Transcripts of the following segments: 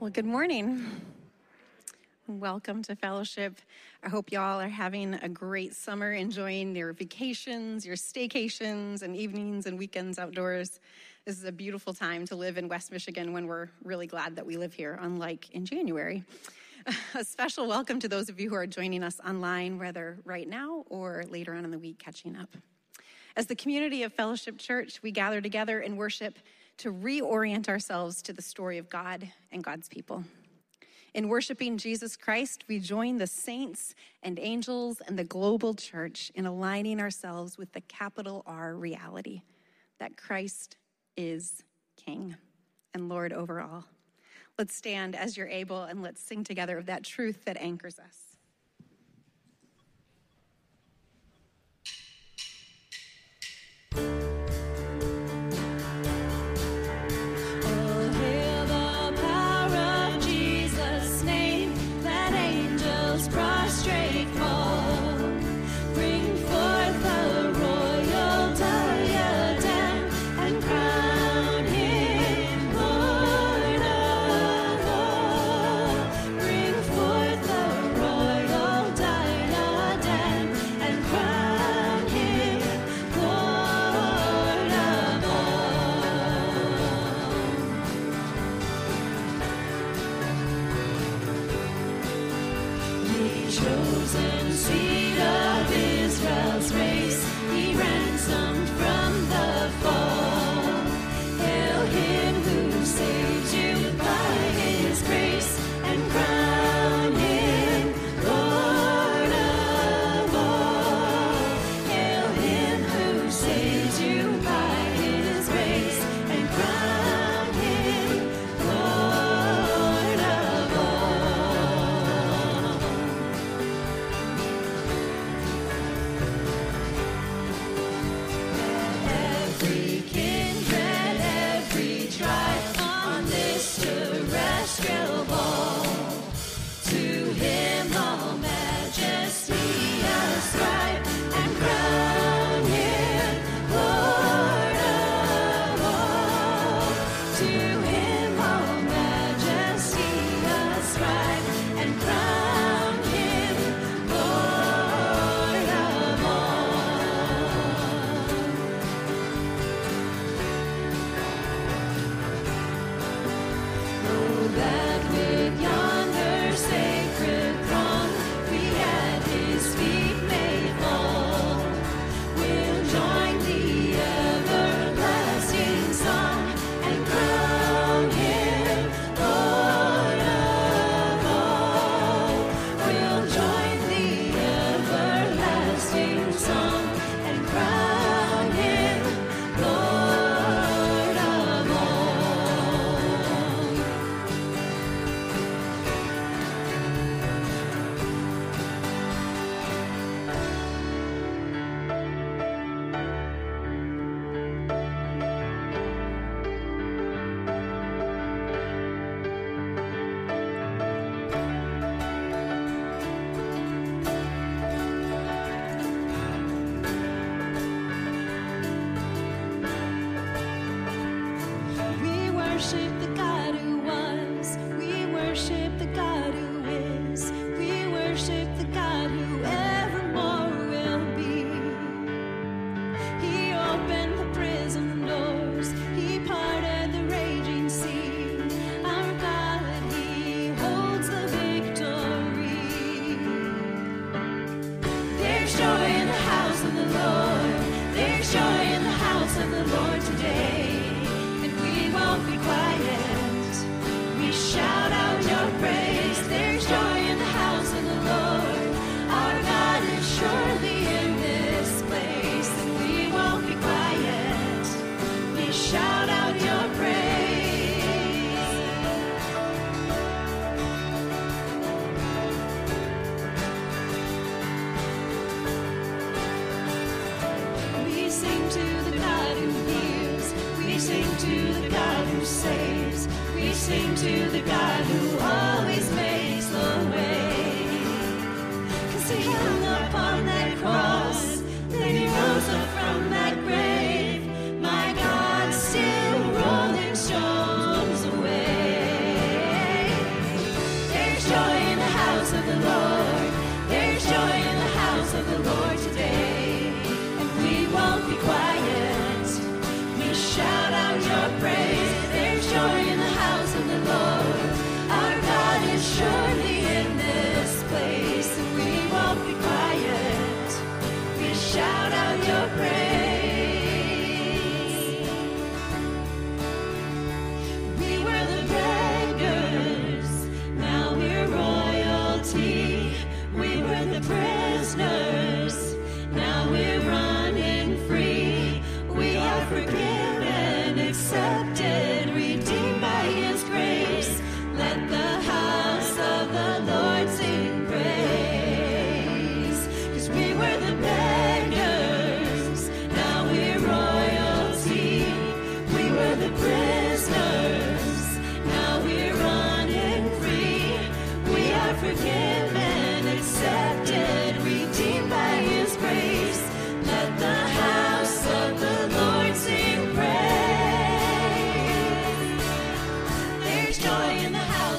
Well, good morning. Welcome to fellowship. I hope y'all are having a great summer, enjoying your vacations, your staycations, and evenings and weekends outdoors. This is a beautiful time to live in West Michigan when we're really glad that we live here, unlike in January. A special welcome to those of you who are joining us online, whether right now or later on in the week catching up. As the community of Fellowship Church, we gather together and worship to reorient ourselves to the story of God and God's people. In worshiping Jesus Christ, we join the saints and angels and the global church in aligning ourselves with the capital R reality that Christ is King and Lord over all. Let's stand as you're able and let's sing together of that truth that anchors us.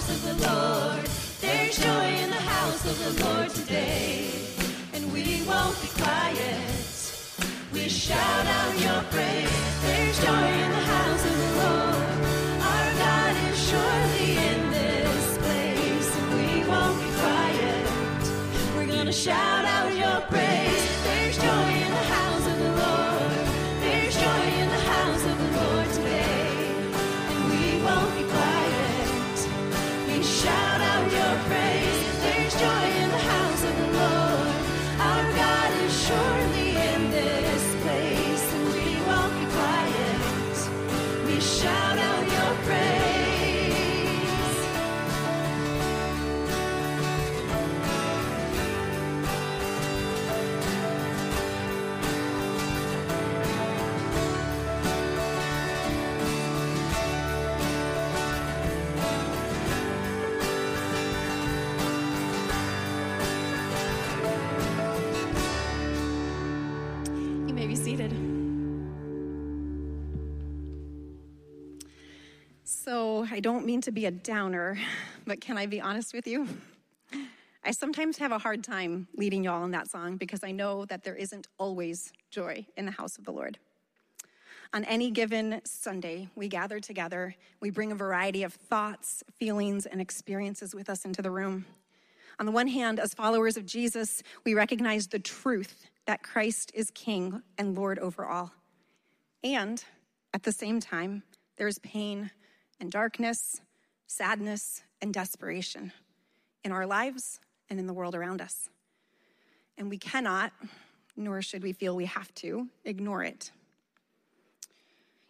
of the Lord. There's joy in the house of the Lord today. And we won't be quiet. We shout out your praise. There's joy in the house of the Lord. Our God is surely in this place. And we won't be quiet. We're going to shout out. I don't mean to be a downer, but can I be honest with you? I sometimes have a hard time leading y'all in that song because I know that there isn't always joy in the house of the Lord. On any given Sunday, we gather together, we bring a variety of thoughts, feelings, and experiences with us into the room. On the one hand, as followers of Jesus, we recognize the truth that Christ is King and Lord over all. And at the same time, there's pain and darkness, sadness, and desperation in our lives and in the world around us. And we cannot, nor should we feel we have to, ignore it.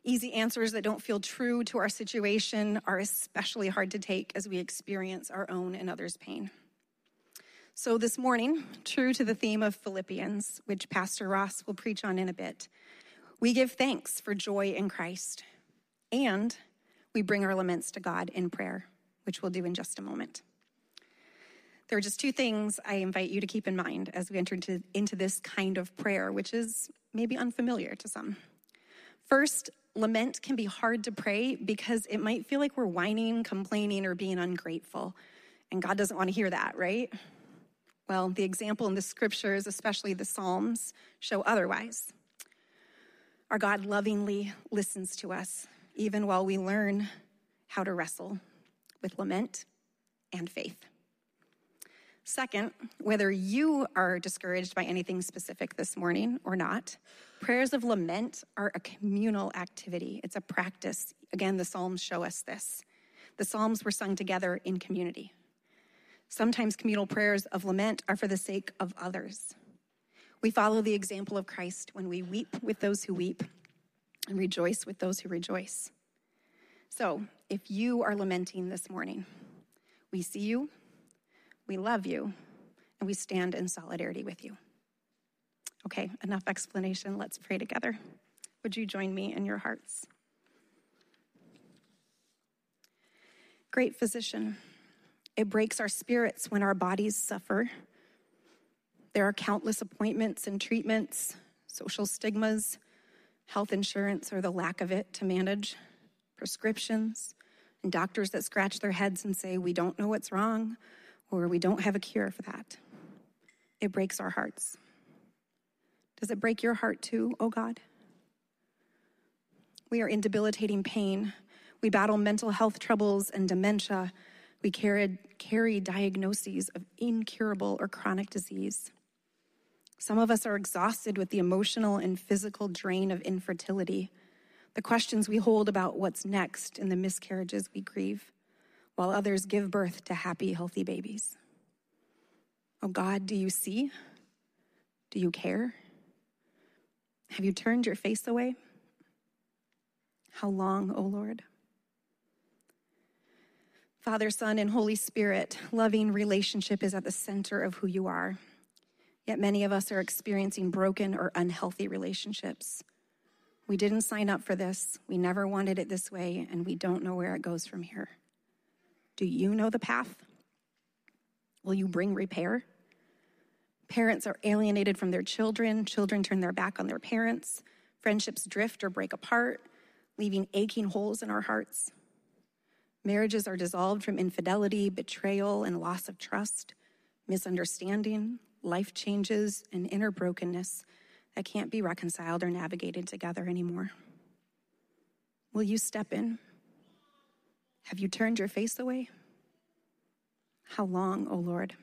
Easy answers that don't feel true to our situation are especially hard to take as we experience our own and others' pain. So, this morning, true to the theme of Philippians, which Pastor Ross will preach on in a bit, we give thanks for joy in Christ and we bring our laments to God in prayer, which we'll do in just a moment. There are just two things I invite you to keep in mind as we enter into, into this kind of prayer, which is maybe unfamiliar to some. First, lament can be hard to pray because it might feel like we're whining, complaining, or being ungrateful. And God doesn't want to hear that, right? Well, the example in the scriptures, especially the Psalms, show otherwise. Our God lovingly listens to us even while we learn how to wrestle with lament and faith. Second, whether you are discouraged by anything specific this morning or not, prayers of lament are a communal activity. It's a practice. Again, the Psalms show us this. The Psalms were sung together in community. Sometimes communal prayers of lament are for the sake of others. We follow the example of Christ when we weep with those who weep and rejoice with those who rejoice. So, if you are lamenting this morning, we see you, we love you, and we stand in solidarity with you. Okay, enough explanation. Let's pray together. Would you join me in your hearts? Great physician, it breaks our spirits when our bodies suffer. There are countless appointments and treatments, social stigmas, health insurance or the lack of it to manage, prescriptions, and doctors that scratch their heads and say, We don't know what's wrong. or we don't have a cure for that. It breaks our hearts. Does it break your heart too, oh God? We are in debilitating pain. We battle mental health troubles and dementia. We carry, carry diagnoses of incurable or chronic disease. Some of us are exhausted with the emotional and physical drain of infertility, the questions we hold about what's next, and the miscarriages we grieve, while others give birth to happy, healthy babies. Oh God, do you see? Do you care? Have you turned your face away? How long, O oh Lord? Father, Son, and Holy Spirit, loving relationship is at the center of who you are. Yet many of us are experiencing broken or unhealthy relationships. We didn't sign up for this. We never wanted it this way, and we don't know where it goes from here. Do you know the path? Will you bring repair? Parents are alienated from their children, children turn their back on their parents, friendships drift or break apart, leaving aching holes in our hearts. Marriages are dissolved from infidelity, betrayal, and loss of trust, misunderstanding, life changes, and inner brokenness that can't be reconciled or navigated together anymore. Will you step in? Have you turned your face away? How long, O oh Lord?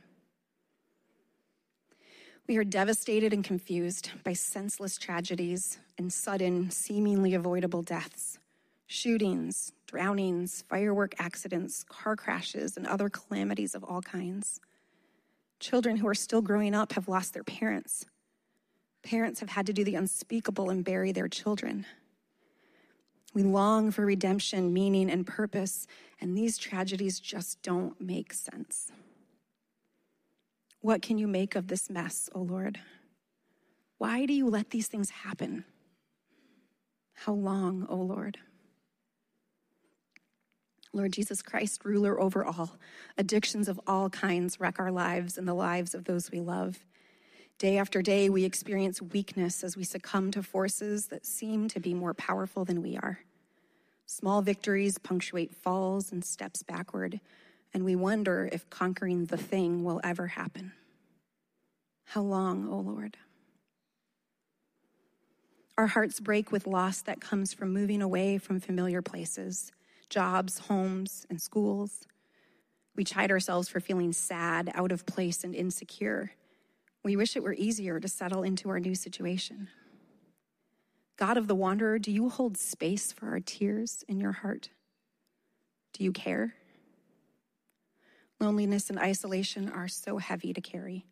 We are devastated and confused by senseless tragedies and sudden, seemingly avoidable deaths, shootings, drownings, firework accidents, car crashes, and other calamities of all kinds. Children who are still growing up have lost their parents. Parents have had to do the unspeakable and bury their children. We long for redemption, meaning, and purpose, and these tragedies just don't make sense. What can you make of this mess, O oh Lord? Why do you let these things happen? How long, O oh Lord? Lord Jesus Christ, ruler over all, addictions of all kinds wreck our lives and the lives of those we love. Day after day, we experience weakness as we succumb to forces that seem to be more powerful than we are. Small victories punctuate falls and steps backward and we wonder if conquering the thing will ever happen. How long, O oh Lord? Our hearts break with loss that comes from moving away from familiar places, jobs, homes, and schools. We chide ourselves for feeling sad, out of place, and insecure. We wish it were easier to settle into our new situation. God of the wanderer, do you hold space for our tears in your heart? Do you care? Loneliness and isolation are so heavy to carry.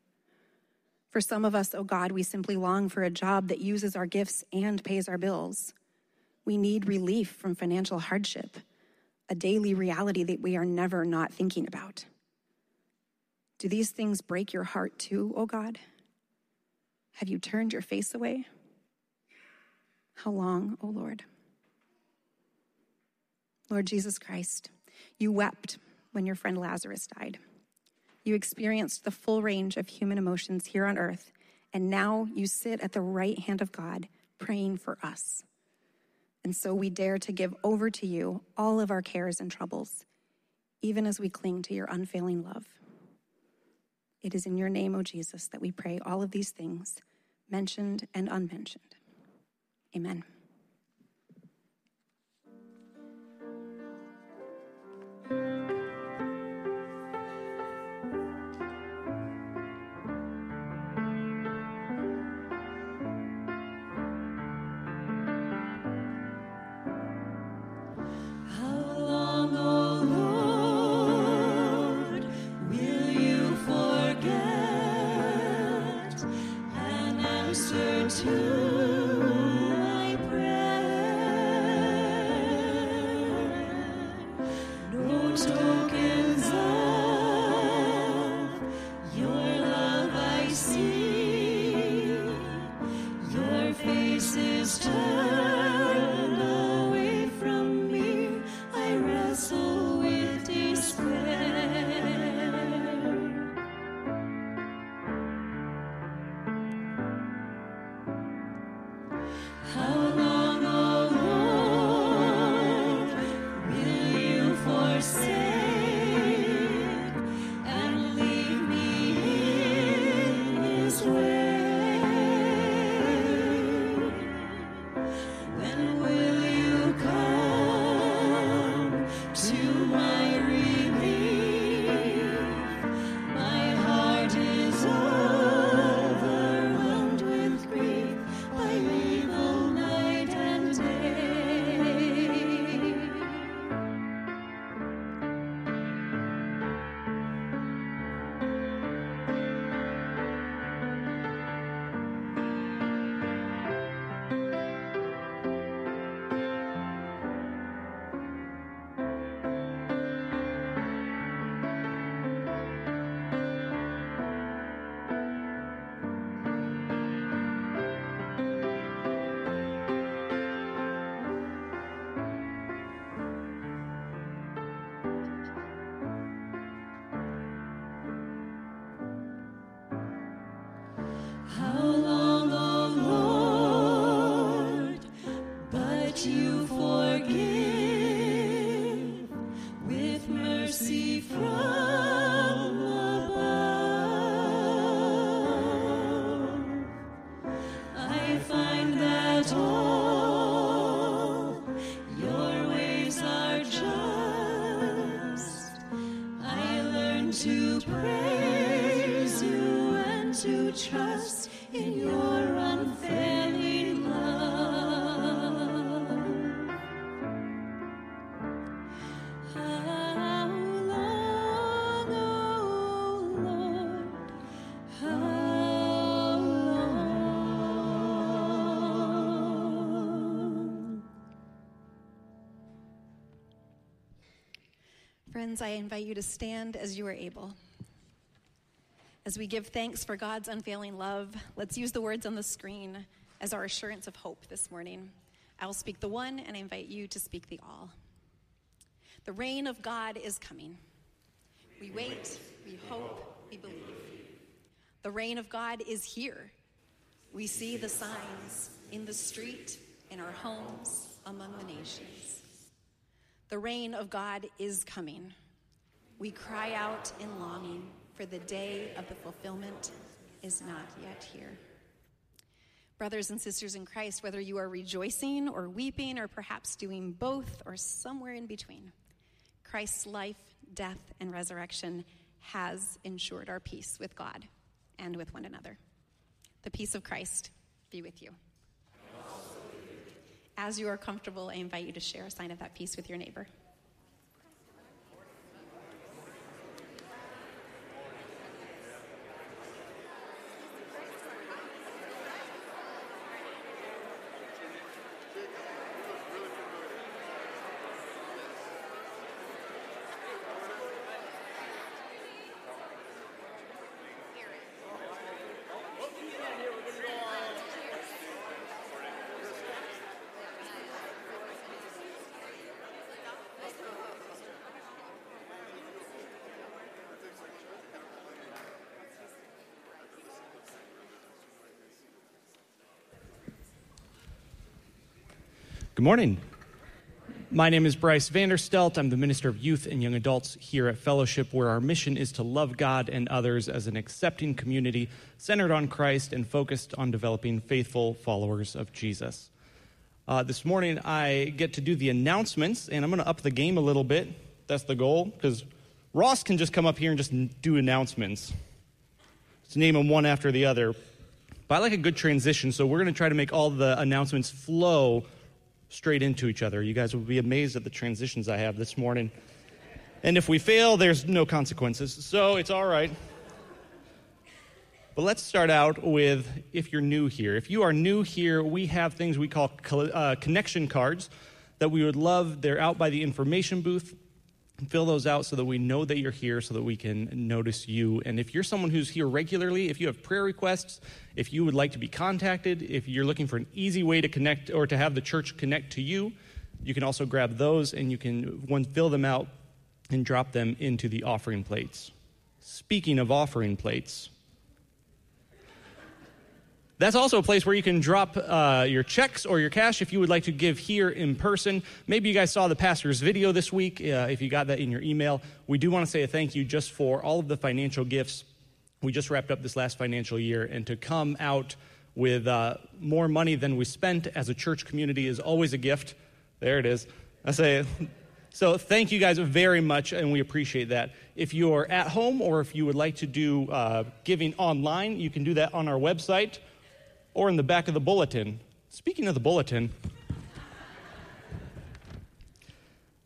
For some of us, oh God, we simply long for a job that uses our gifts and pays our bills. We need relief from financial hardship, a daily reality that we are never not thinking about. Do these things break your heart too, oh God? Have you turned your face away? How long, O oh Lord? Lord Jesus Christ, you wept when your friend Lazarus died. You experienced the full range of human emotions here on earth, and now you sit at the right hand of God praying for us. And so we dare to give over to you all of our cares and troubles, even as we cling to your unfailing love. It is in your name, O Jesus, that we pray all of these things, mentioned and unmentioned. Amen. Friends, I invite you to stand as you are able. As we give thanks for God's unfailing love, let's use the words on the screen as our assurance of hope this morning. I will speak the one, and I invite you to speak the all. The reign of God is coming. We wait, we hope, we believe. The reign of God is here. We see the signs in the street, in our homes, among the nations. The reign of God is coming. We cry out in longing, for the day of the fulfillment is not yet here. Brothers and sisters in Christ, whether you are rejoicing or weeping, or perhaps doing both or somewhere in between, Christ's life, death, and resurrection has ensured our peace with God and with one another. The peace of Christ be with you. As you are comfortable, I invite you to share a sign of that peace with your neighbor. Good morning. My name is Bryce Vanderstelt. I'm the Minister of Youth and Young Adults here at Fellowship, where our mission is to love God and others as an accepting community centered on Christ and focused on developing faithful followers of Jesus. Uh, this morning, I get to do the announcements, and I'm going to up the game a little bit. That's the goal, because Ross can just come up here and just do announcements. Let's name them one after the other. But I like a good transition, so we're going to try to make all the announcements flow straight into each other. You guys will be amazed at the transitions I have this morning. And if we fail, there's no consequences, so it's all right. But let's start out with if you're new here. If you are new here, we have things we call uh, connection cards that we would love. They're out by the information booth. Fill those out so that we know that you're here, so that we can notice you. And if you're someone who's here regularly, if you have prayer requests, if you would like to be contacted, if you're looking for an easy way to connect or to have the church connect to you, you can also grab those and you can one fill them out and drop them into the offering plates. Speaking of offering plates, that's also a place where you can drop uh, your checks or your cash if you would like to give here in person. Maybe you guys saw the pastor's video this week. Uh, if you got that in your email, we do want to say a thank you just for all of the financial gifts. We just wrapped up this last financial year, and to come out with uh, more money than we spent as a church community is always a gift. There it is. I say, so thank you guys very much, and we appreciate that. If you're at home or if you would like to do uh, giving online, you can do that on our website or in the back of the bulletin. Speaking of the bulletin,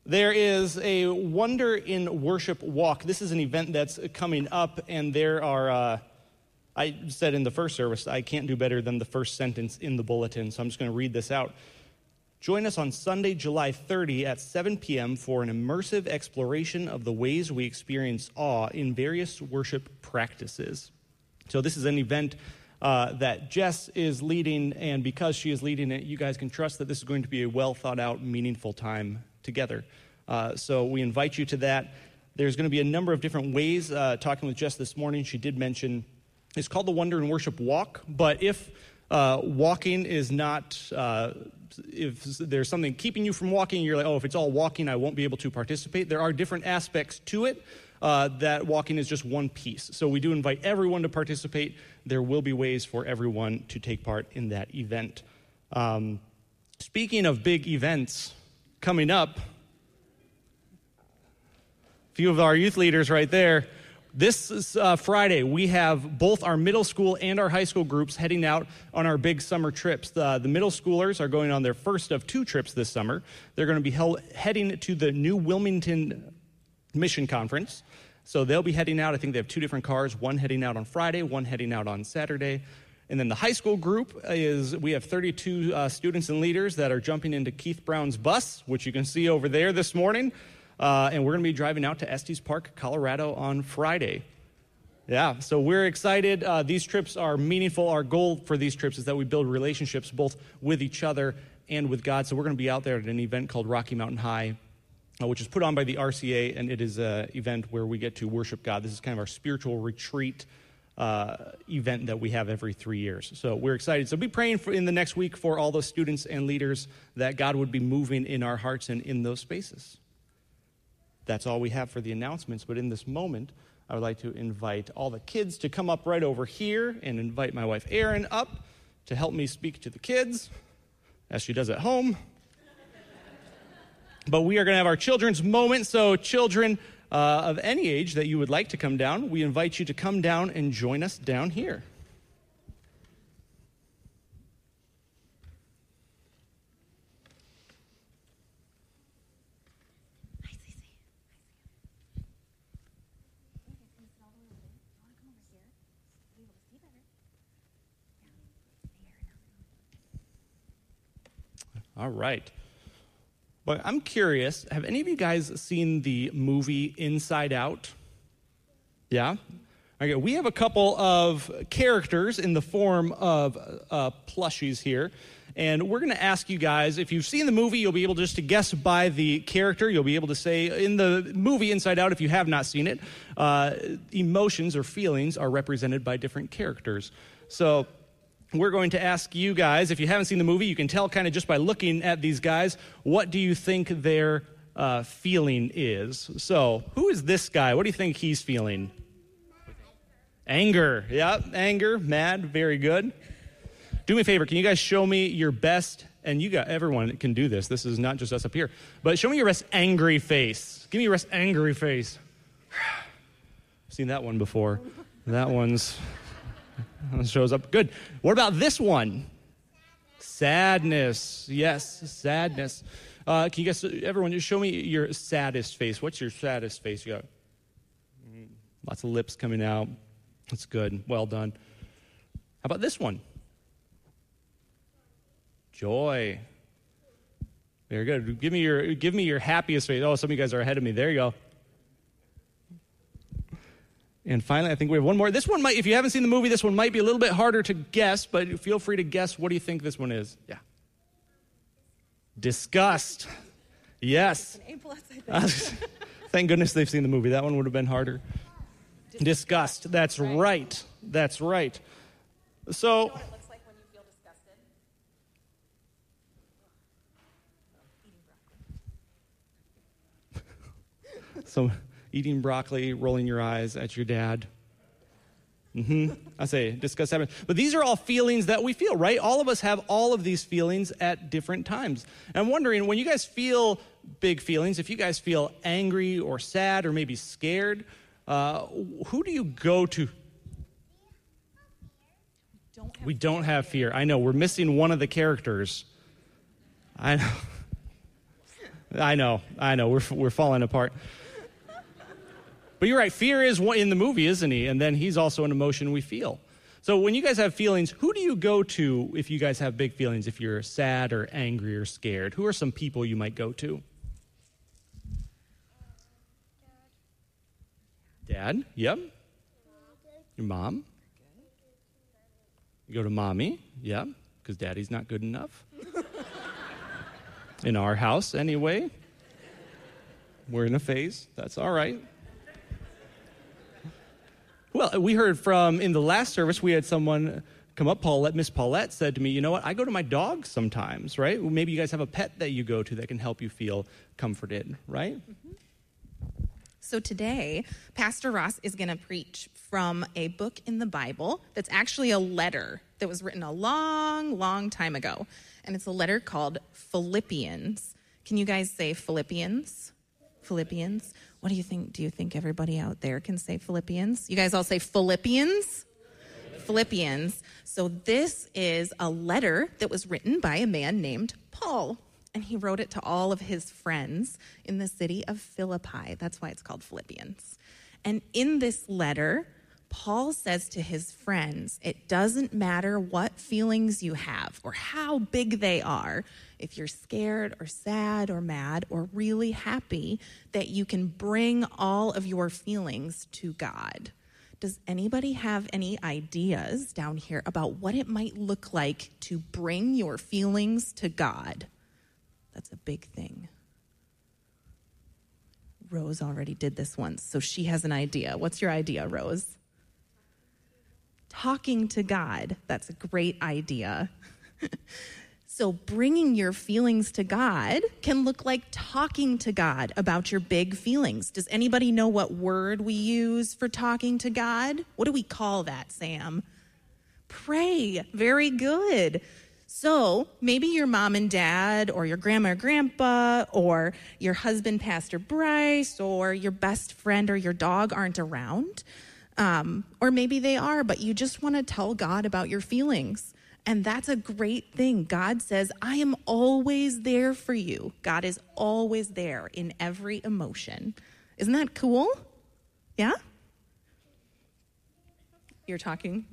there is a Wonder in Worship walk. This is an event that's coming up, and there are, uh, I said in the first service, I can't do better than the first sentence in the bulletin, so I'm just going to read this out. Join us on Sunday, July 30 at 7 p.m. for an immersive exploration of the ways we experience awe in various worship practices. So, this is an event uh, that Jess is leading, and because she is leading it, you guys can trust that this is going to be a well thought out, meaningful time together. Uh, so we invite you to that. There's going to be a number of different ways. Uh, talking with Jess this morning, she did mention it's called the Wonder and Worship Walk, but if uh, walking is not, uh, if there's something keeping you from walking, you're like, oh, if it's all walking, I won't be able to participate. There are different aspects to it. Uh, that walking is just one piece. So we do invite everyone to participate. There will be ways for everyone to take part in that event. Um, speaking of big events coming up, a few of our youth leaders right there. This is, uh, Friday, we have both our middle school and our high school groups heading out on our big summer trips. The, the middle schoolers are going on their first of two trips this summer. They're going to be held, heading to the New Wilmington Mission Conference. So they'll be heading out. I think they have two different cars one heading out on Friday, one heading out on Saturday. And then the high school group is we have 32 uh, students and leaders that are jumping into Keith Brown's bus, which you can see over there this morning. Uh, and we're going to be driving out to Estes Park, Colorado on Friday. Yeah, so we're excited. Uh, these trips are meaningful. Our goal for these trips is that we build relationships both with each other and with God. So we're going to be out there at an event called Rocky Mountain High, which is put on by the RCA, and it is an event where we get to worship God. This is kind of our spiritual retreat uh, event that we have every three years. So we're excited. So be praying for in the next week for all those students and leaders that God would be moving in our hearts and in those spaces. That's all we have for the announcements. But in this moment, I would like to invite all the kids to come up right over here and invite my wife Erin up to help me speak to the kids, as she does at home. But we are going to have our children's moment. So, children uh, of any age that you would like to come down, we invite you to come down and join us down here. All right. Well, I'm curious. Have any of you guys seen the movie Inside Out? Yeah? Okay, we have a couple of characters in the form of uh, plushies here. And we're going to ask you guys if you've seen the movie, you'll be able just to guess by the character. You'll be able to say in the movie Inside Out, if you have not seen it, uh, emotions or feelings are represented by different characters. So we're going to ask you guys if you haven't seen the movie, you can tell kind of just by looking at these guys, what do you think their uh, feeling is? So, who is this guy? What do you think he's feeling? Anger. Yep, anger, mad, very good. Do me a favor, can you guys show me your best, and you got everyone can do this. This is not just us up here, but show me your best angry face. Give me your best angry face. Seen that one before. That one's shows up. Good. What about this one? Sadness. Yes, sadness. Uh, can you guys, everyone, just show me your saddest face. What's your saddest face? You got lots of lips coming out. That's good. Well done. How about this one? Joy. Very good. Give me your give me your happiest face. Oh, some of you guys are ahead of me. There you go. And finally, I think we have one more. This one might, if you haven't seen the movie, this one might be a little bit harder to guess, but feel free to guess. What do you think this one is? Yeah. Disgust. Yes. Thank goodness they've seen the movie. That one would have been harder. Disgust. That's right. That's right. So. So eating broccoli, rolling your eyes at your dad. Mm-hmm. I say discuss happens. But these are all feelings that we feel, right? All of us have all of these feelings at different times. And I'm wondering, when you guys feel big feelings, if you guys feel angry or sad or maybe scared, uh, who do you go to? Don't We don't have fear. I know. We're missing one of the characters. I know. I know. I know. We're, we're falling apart. But you're right, fear is in the movie, isn't he? And then he's also an emotion we feel. So when you guys have feelings, who do you go to if you guys have big feelings? If you're sad or angry or scared, who are some people you might go to? Dad, yep. Your mom? You go to mommy, yeah, because daddy's not good enough. in our house, anyway. We're in a phase, that's all right. Well, we heard from in the last service, we had someone come up, Paulette, Miss Paulette said to me, You know what? I go to my dog sometimes, right? Well, maybe you guys have a pet that you go to that can help you feel comforted, right? Mm-hmm. So today, Pastor Ross is going to preach from a book in the Bible that's actually a letter that was written a long, long time ago. And it's a letter called Philippians. Can you guys say Philippians? Philippians. What do you think? Do you think everybody out there can say Philippians? You guys all say Philippians? Philippians. So, this is a letter that was written by a man named Paul, and he wrote it to all of his friends in the city of Philippi. That's why it's called Philippians. And in this letter, Paul says to his friends, it doesn't matter what feelings you have or how big they are, if you're scared or sad or mad or really happy, that you can bring all of your feelings to God. Does anybody have any ideas down here about what it might look like to bring your feelings to God? That's a big thing. Rose already did this once, so she has an idea. What's your idea, Rose? Talking to God. That's a great idea. so, bringing your feelings to God can look like talking to God about your big feelings. Does anybody know what word we use for talking to God? What do we call that, Sam? Pray. Very good. So maybe your mom and dad, or your grandma or grandpa, or your husband, Pastor Bryce, or your best friend or your dog aren't around. Um, or maybe they are, but you just want to tell God about your feelings. And that's a great thing. God says, I am always there for you. God is always there in every emotion. Isn't that cool? Yeah? You're talking?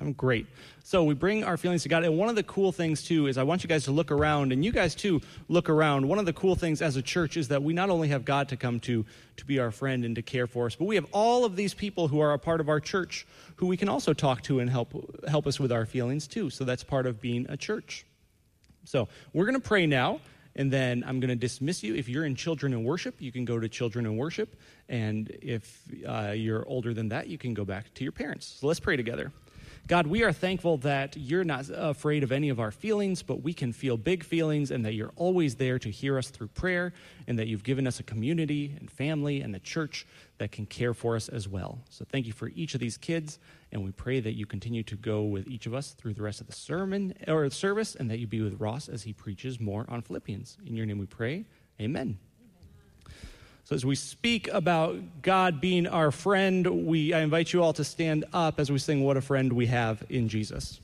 I'm great. So we bring our feelings to God. And one of the cool things, too, is I want you guys to look around, and you guys, too, look around. One of the cool things as a church is that we not only have God to come to, to be our friend and to care for us, but we have all of these people who are a part of our church who we can also talk to and help, help us with our feelings, too. So that's part of being a church. So we're going to pray now. And then I'm going to dismiss you. If you're in children and worship, you can go to children and worship. And if uh, you're older than that, you can go back to your parents. So let's pray together. God, we are thankful that you're not afraid of any of our feelings, but we can feel big feelings and that you're always there to hear us through prayer and that you've given us a community and family and a church that can care for us as well. So thank you for each of these kids, and we pray that you continue to go with each of us through the rest of the sermon or service and that you be with Ross as he preaches more on Philippians. In your name we pray. Amen. So, as we speak about God being our friend, we, I invite you all to stand up as we sing What a Friend We Have in Jesus.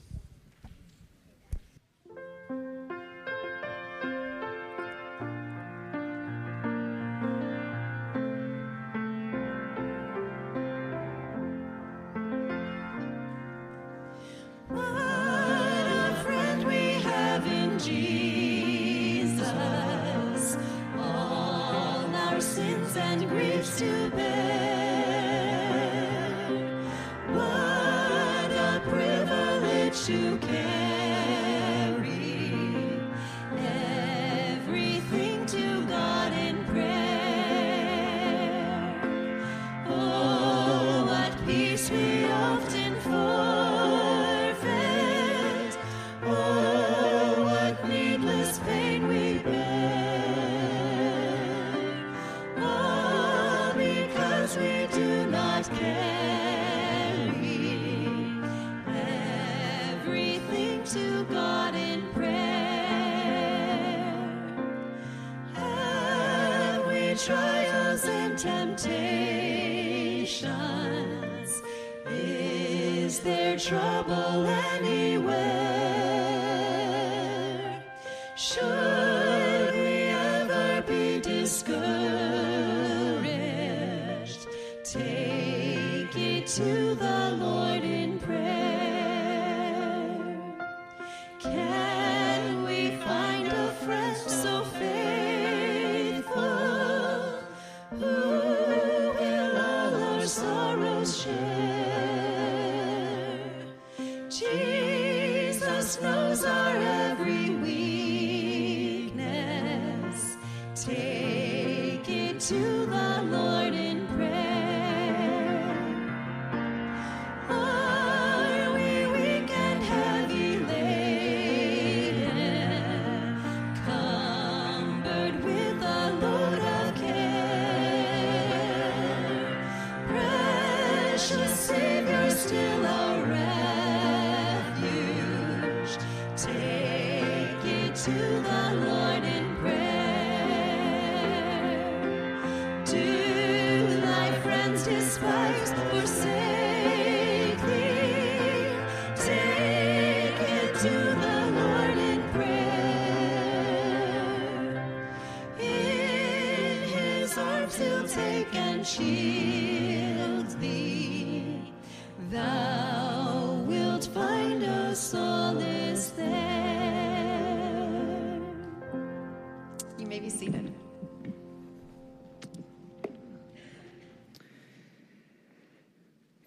Still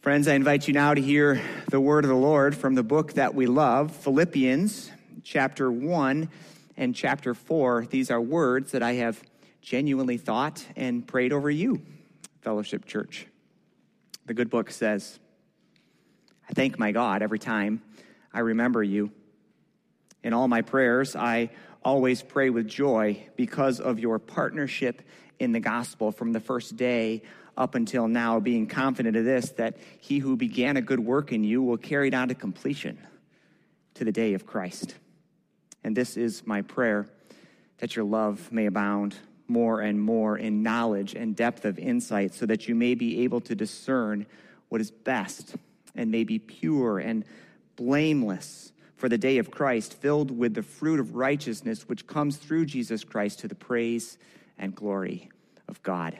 Friends, I invite you now to hear the word of the Lord from the book that we love, Philippians chapter 1 and chapter 4. These are words that I have genuinely thought and prayed over you, Fellowship Church. The good book says, I thank my God every time I remember you. In all my prayers, I always pray with joy because of your partnership in the gospel from the first day up until now, being confident of this, that he who began a good work in you will carry it on to completion to the day of Christ. And this is my prayer that your love may abound more and more in knowledge and depth of insight, so that you may be able to discern what is best and may be pure and blameless for the day of Christ, filled with the fruit of righteousness which comes through Jesus Christ to the praise and glory of God.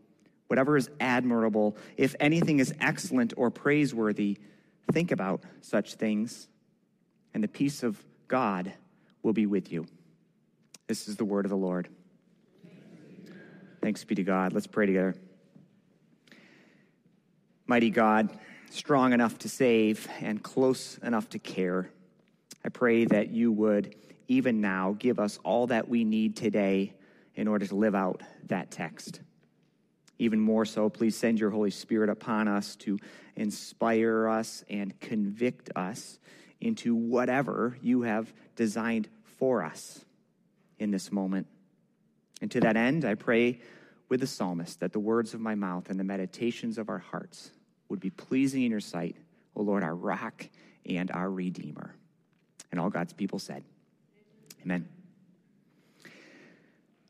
whatever is admirable, if anything is excellent or praiseworthy, think about such things, and the peace of God will be with you. This is the word of the Lord. Thanks be to God. Let's pray together. Mighty God, strong enough to save and close enough to care, I pray that you would, even now, give us all that we need today in order to live out that text. Even more so, please send your Holy Spirit upon us to inspire us and convict us into whatever you have designed for us in this moment. And to that end, I pray with the psalmist that the words of my mouth and the meditations of our hearts would be pleasing in your sight, O Lord, our rock and our redeemer. And all God's people said, Amen.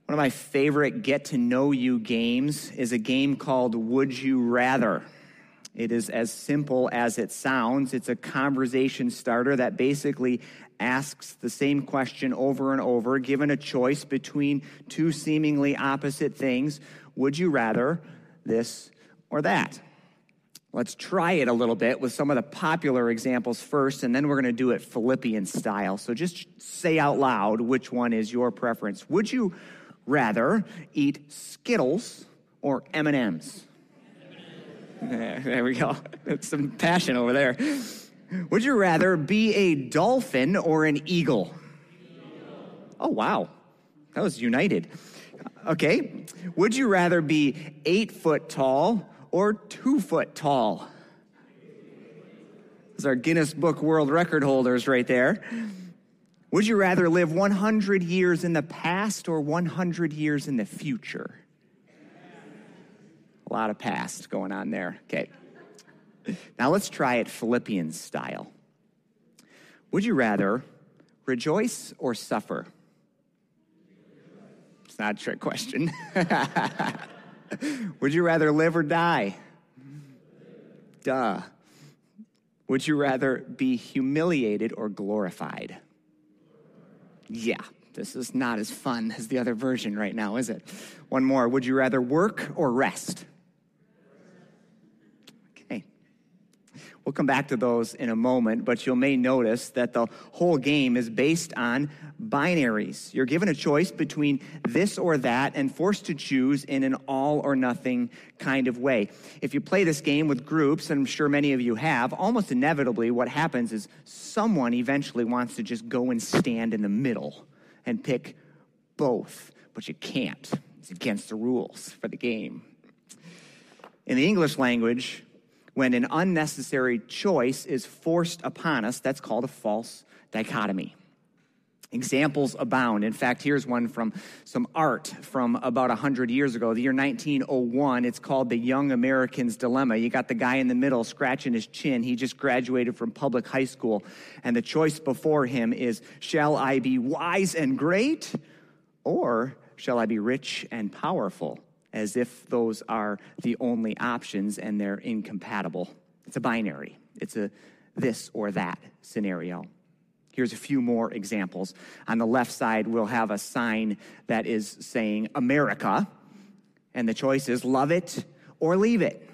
One of my favorite get to know you games is a game called Would You Rather. It is as simple as it sounds. It's a conversation starter that basically asks the same question over and over, given a choice between two seemingly opposite things. Would you rather this or that? Let's try it a little bit with some of the popular examples first, and then we're going to do it Philippian style. So just say out loud which one is your preference. Would you rather eat Skittles or M&Ms? There we go. That's some passion over there. Would you rather be a dolphin or an eagle? Oh, wow. That was united. Okay. Would you rather be eight foot tall or two foot tall? Those are Guinness Book World Record holders right there. Would you rather live 100 years in the past or 100 years in the future? A lot of past going on there. Okay. Now let's try it Philippians style. Would you rather rejoice or suffer? It's not a trick question. Would you rather live or die? Duh. Would you rather be humiliated or glorified? Yeah, this is not as fun as the other version right now, is it? One more. Would you rather work or rest? We'll come back to those in a moment, but you may notice that the whole game is based on binaries. You're given a choice between this or that and forced to choose in an all or nothing kind of way. If you play this game with groups, and I'm sure many of you have, almost inevitably what happens is someone eventually wants to just go and stand in the middle and pick both, but you can't. It's against the rules for the game. In the English language, when an unnecessary choice is forced upon us, that's called a false dichotomy. Examples abound. In fact, here's one from some art from about 100 years ago, the year 1901. It's called The Young American's Dilemma. You got the guy in the middle scratching his chin. He just graduated from public high school. And the choice before him is Shall I be wise and great, or shall I be rich and powerful? As if those are the only options and they're incompatible. It's a binary, it's a this or that scenario. Here's a few more examples. On the left side, we'll have a sign that is saying America, and the choice is love it or leave it.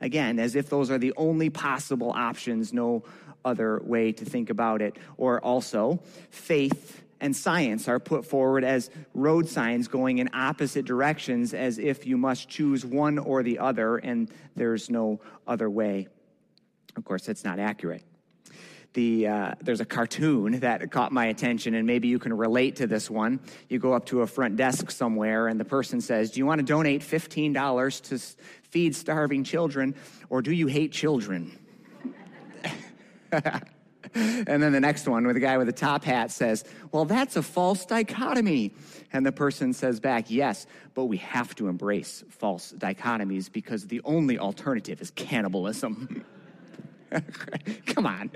Again, as if those are the only possible options, no other way to think about it. Or also, faith and science are put forward as road signs going in opposite directions, as if you must choose one or the other, and there's no other way. Of course, that's not accurate. The uh, there's a cartoon that caught my attention and maybe you can relate to this one. You go up to a front desk somewhere and the person says do you want to donate $15 to feed starving children or do you hate children and then the next one where the guy with the top hat says well that's a false dichotomy and the person says back yes but we have to embrace false dichotomies because the only alternative is cannibalism Come on.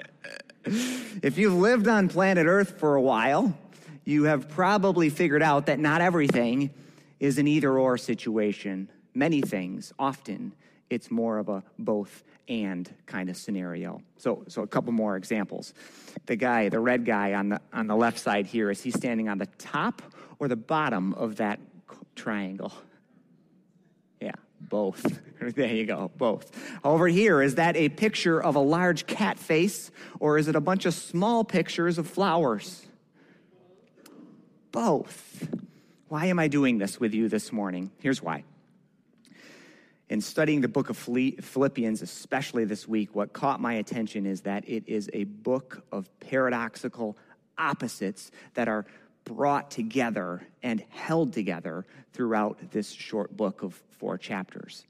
If you've lived on planet Earth for a while, you have probably figured out that not everything is an either or situation. Many things, often, it's more of a both and kind of scenario. So, so a couple more examples. The guy, the red guy on the, on the left side here, is he standing on the top or the bottom of that triangle? Yeah, both. there you go, both. Over here, is that a picture of a large cat face or is it a bunch of small pictures of flowers? Both. Why am I doing this with you this morning? Here's why. In studying the book of Philippians, especially this week, what caught my attention is that it is a book of paradoxical opposites that are brought together and held together throughout this short book of four chapters.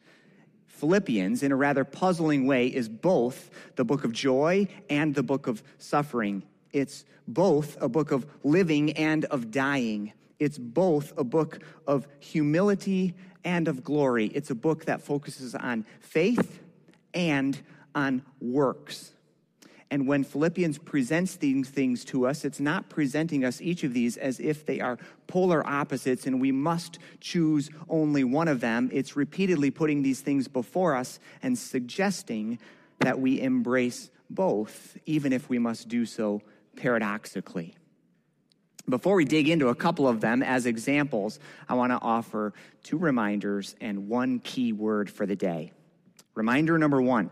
Philippians, in a rather puzzling way, is both the book of joy and the book of suffering. It's both a book of living and of dying. It's both a book of humility and of glory. It's a book that focuses on faith and on works. And when Philippians presents these things to us, it's not presenting us each of these as if they are polar opposites and we must choose only one of them. It's repeatedly putting these things before us and suggesting that we embrace both, even if we must do so paradoxically. Before we dig into a couple of them as examples, I want to offer two reminders and one key word for the day. Reminder number one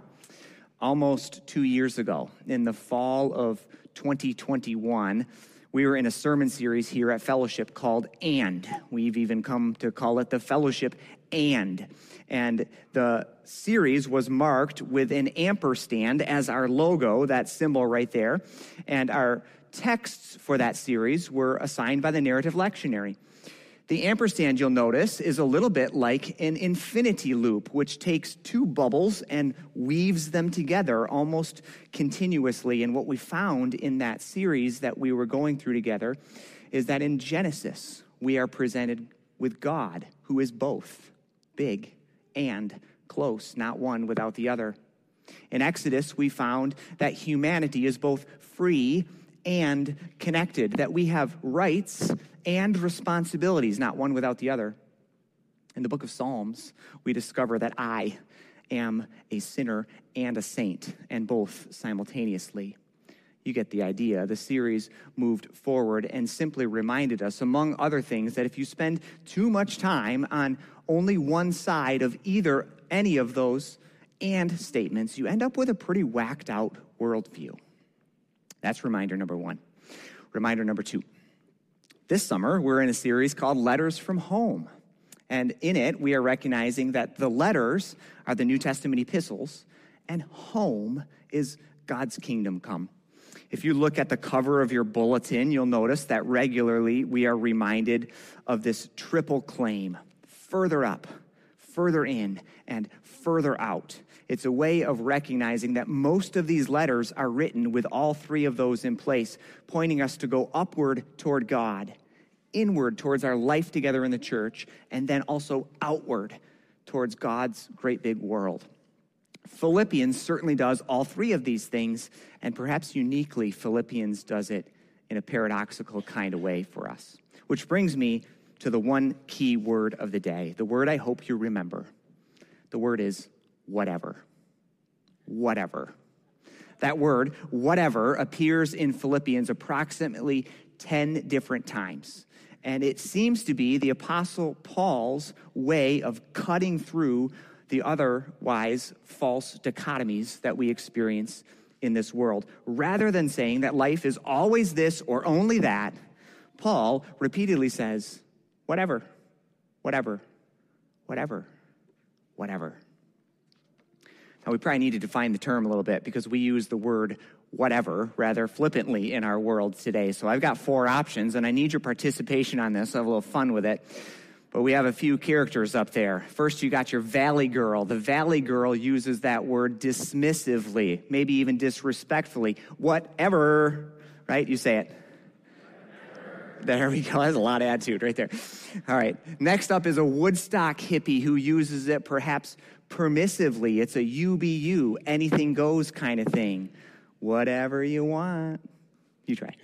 almost two years ago, in the fall of 2021, we were in a sermon series here at Fellowship called And. We've even come to call it the Fellowship And. And the series was marked with an ampersand as our logo, that symbol right there. And our texts for that series were assigned by the narrative lectionary. The ampersand, you'll notice, is a little bit like an infinity loop, which takes two bubbles and weaves them together almost continuously. And what we found in that series that we were going through together is that in Genesis, we are presented with God, who is both big and close, not one without the other. In Exodus, we found that humanity is both free and connected, that we have rights and responsibilities, not one without the other. In the book of Psalms, we discover that I am a sinner and a saint, and both simultaneously. You get the idea. The series moved forward and simply reminded us, among other things, that if you spend too much time on only one side of either any of those and statements, you end up with a pretty whacked out worldview. That's reminder number one. Reminder number two. This summer, we're in a series called Letters from Home. And in it, we are recognizing that the letters are the New Testament epistles, and home is God's kingdom come. If you look at the cover of your bulletin, you'll notice that regularly we are reminded of this triple claim further up, further in and further out. It's a way of recognizing that most of these letters are written with all three of those in place, pointing us to go upward toward God, inward towards our life together in the church, and then also outward towards God's great big world. Philippians certainly does all three of these things, and perhaps uniquely, Philippians does it in a paradoxical kind of way for us. Which brings me to the one key word of the day, the word I hope you remember. The word is whatever. Whatever. That word, whatever, appears in Philippians approximately 10 different times. And it seems to be the Apostle Paul's way of cutting through the otherwise false dichotomies that we experience in this world. Rather than saying that life is always this or only that, Paul repeatedly says, whatever, whatever, whatever, whatever. We probably need to define the term a little bit because we use the word whatever rather flippantly in our world today. So I've got four options, and I need your participation on this. I'll have a little fun with it. But we have a few characters up there. First, you got your valley girl. The valley girl uses that word dismissively, maybe even disrespectfully. Whatever, right? You say it. There we go. That's a lot of attitude right there. All right. Next up is a Woodstock hippie who uses it perhaps permissively. It's a you be you, anything goes kind of thing. Whatever you want. You try.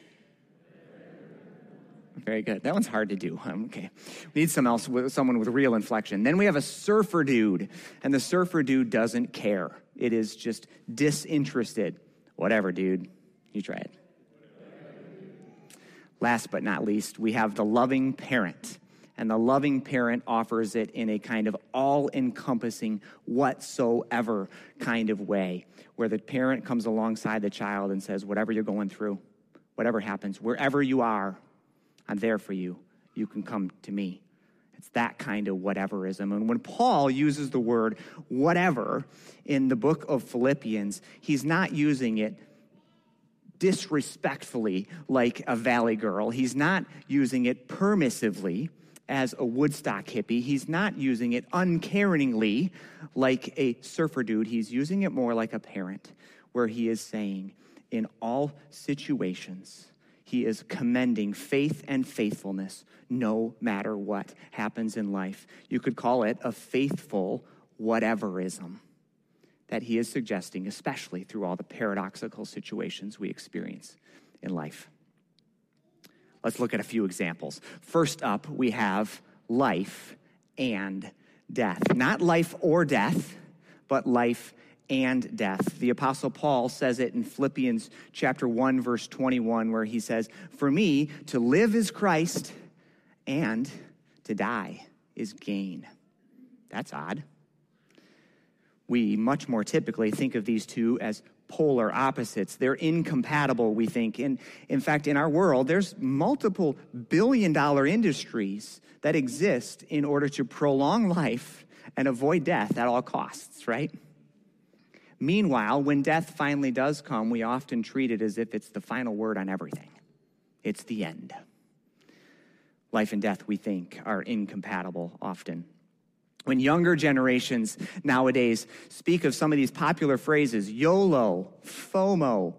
Very good. That one's hard to do. Okay. We need some else, someone with real inflection. Then we have a surfer dude, and the surfer dude doesn't care. It is just disinterested. Whatever, dude. You try it. Last but not least, we have the loving parent. And the loving parent offers it in a kind of all encompassing, whatsoever kind of way, where the parent comes alongside the child and says, Whatever you're going through, whatever happens, wherever you are, I'm there for you. You can come to me. It's that kind of whateverism. And when Paul uses the word whatever in the book of Philippians, he's not using it disrespectfully like a valley girl. He's not using it permissively as a Woodstock hippie. He's not using it uncaringly like a surfer dude. He's using it more like a parent, where he is saying, in all situations, he is commending faith and faithfulness no matter what happens in life. You could call it a faithful whateverism that he is suggesting, especially through all the paradoxical situations we experience in life. Let's look at a few examples. First up, we have life and death. Not life or death, but life and death. The Apostle Paul says it in Philippians chapter 1, verse 21, where he says, For me, to live is Christ, and to die is gain. That's odd. We much more typically think of these two as polar opposites. They're incompatible, we think. In, in fact, in our world, there's multiple billion dollar industries that exist in order to prolong life and avoid death at all costs, right? Meanwhile, when death finally does come, we often treat it as if it's the final word on everything. It's the end. Life and death, we think, are incompatible often. When younger generations nowadays speak of some of these popular phrases, YOLO, FOMO,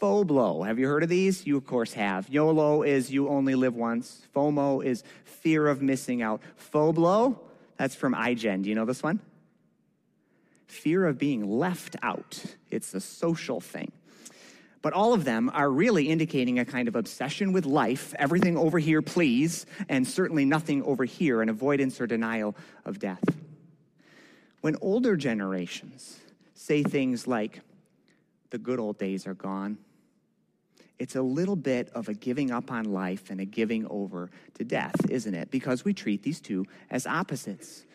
FOBLO, have you heard of these? You, of course, have. YOLO is you only live once, FOMO is fear of missing out. FOBLO, that's from iGen. Do you know this one? fear of being left out. It's a social thing. But all of them are really indicating a kind of obsession with life, everything over here, please, and certainly nothing over here, an avoidance or denial of death. When older generations say things like, the good old days are gone, it's a little bit of a giving up on life and a giving over to death, isn't it? Because we treat these two as opposites.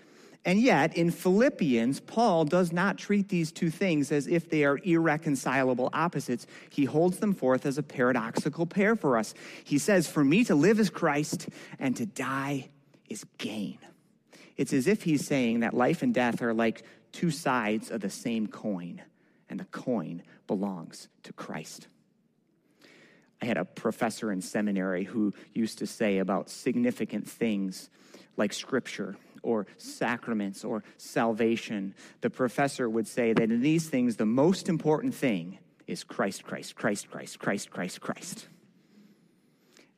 And yet, in Philippians, Paul does not treat these two things as if they are irreconcilable opposites. He holds them forth as a paradoxical pair for us. He says, For me to live is Christ, and to die is gain. It's as if he's saying that life and death are like two sides of the same coin, and the coin belongs to Christ. I had a professor in seminary who used to say about significant things like scripture or sacraments or salvation, the professor would say that in these things, the most important thing is Christ, Christ, Christ, Christ, Christ, Christ, Christ.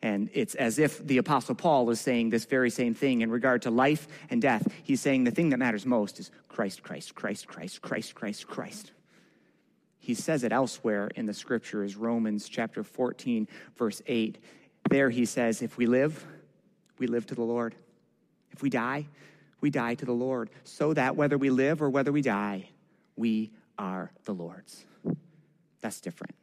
And it's as if the Apostle Paul is saying this very same thing in regard to life and death. He's saying the thing that matters most is Christ, Christ, Christ, Christ, Christ, Christ, Christ. He says it elsewhere in the scriptures, Romans chapter 14, verse 8. There he says, If we live, we live to the Lord. If we die, we die to the Lord, so that whether we live or whether we die, we are the Lord's. That's different.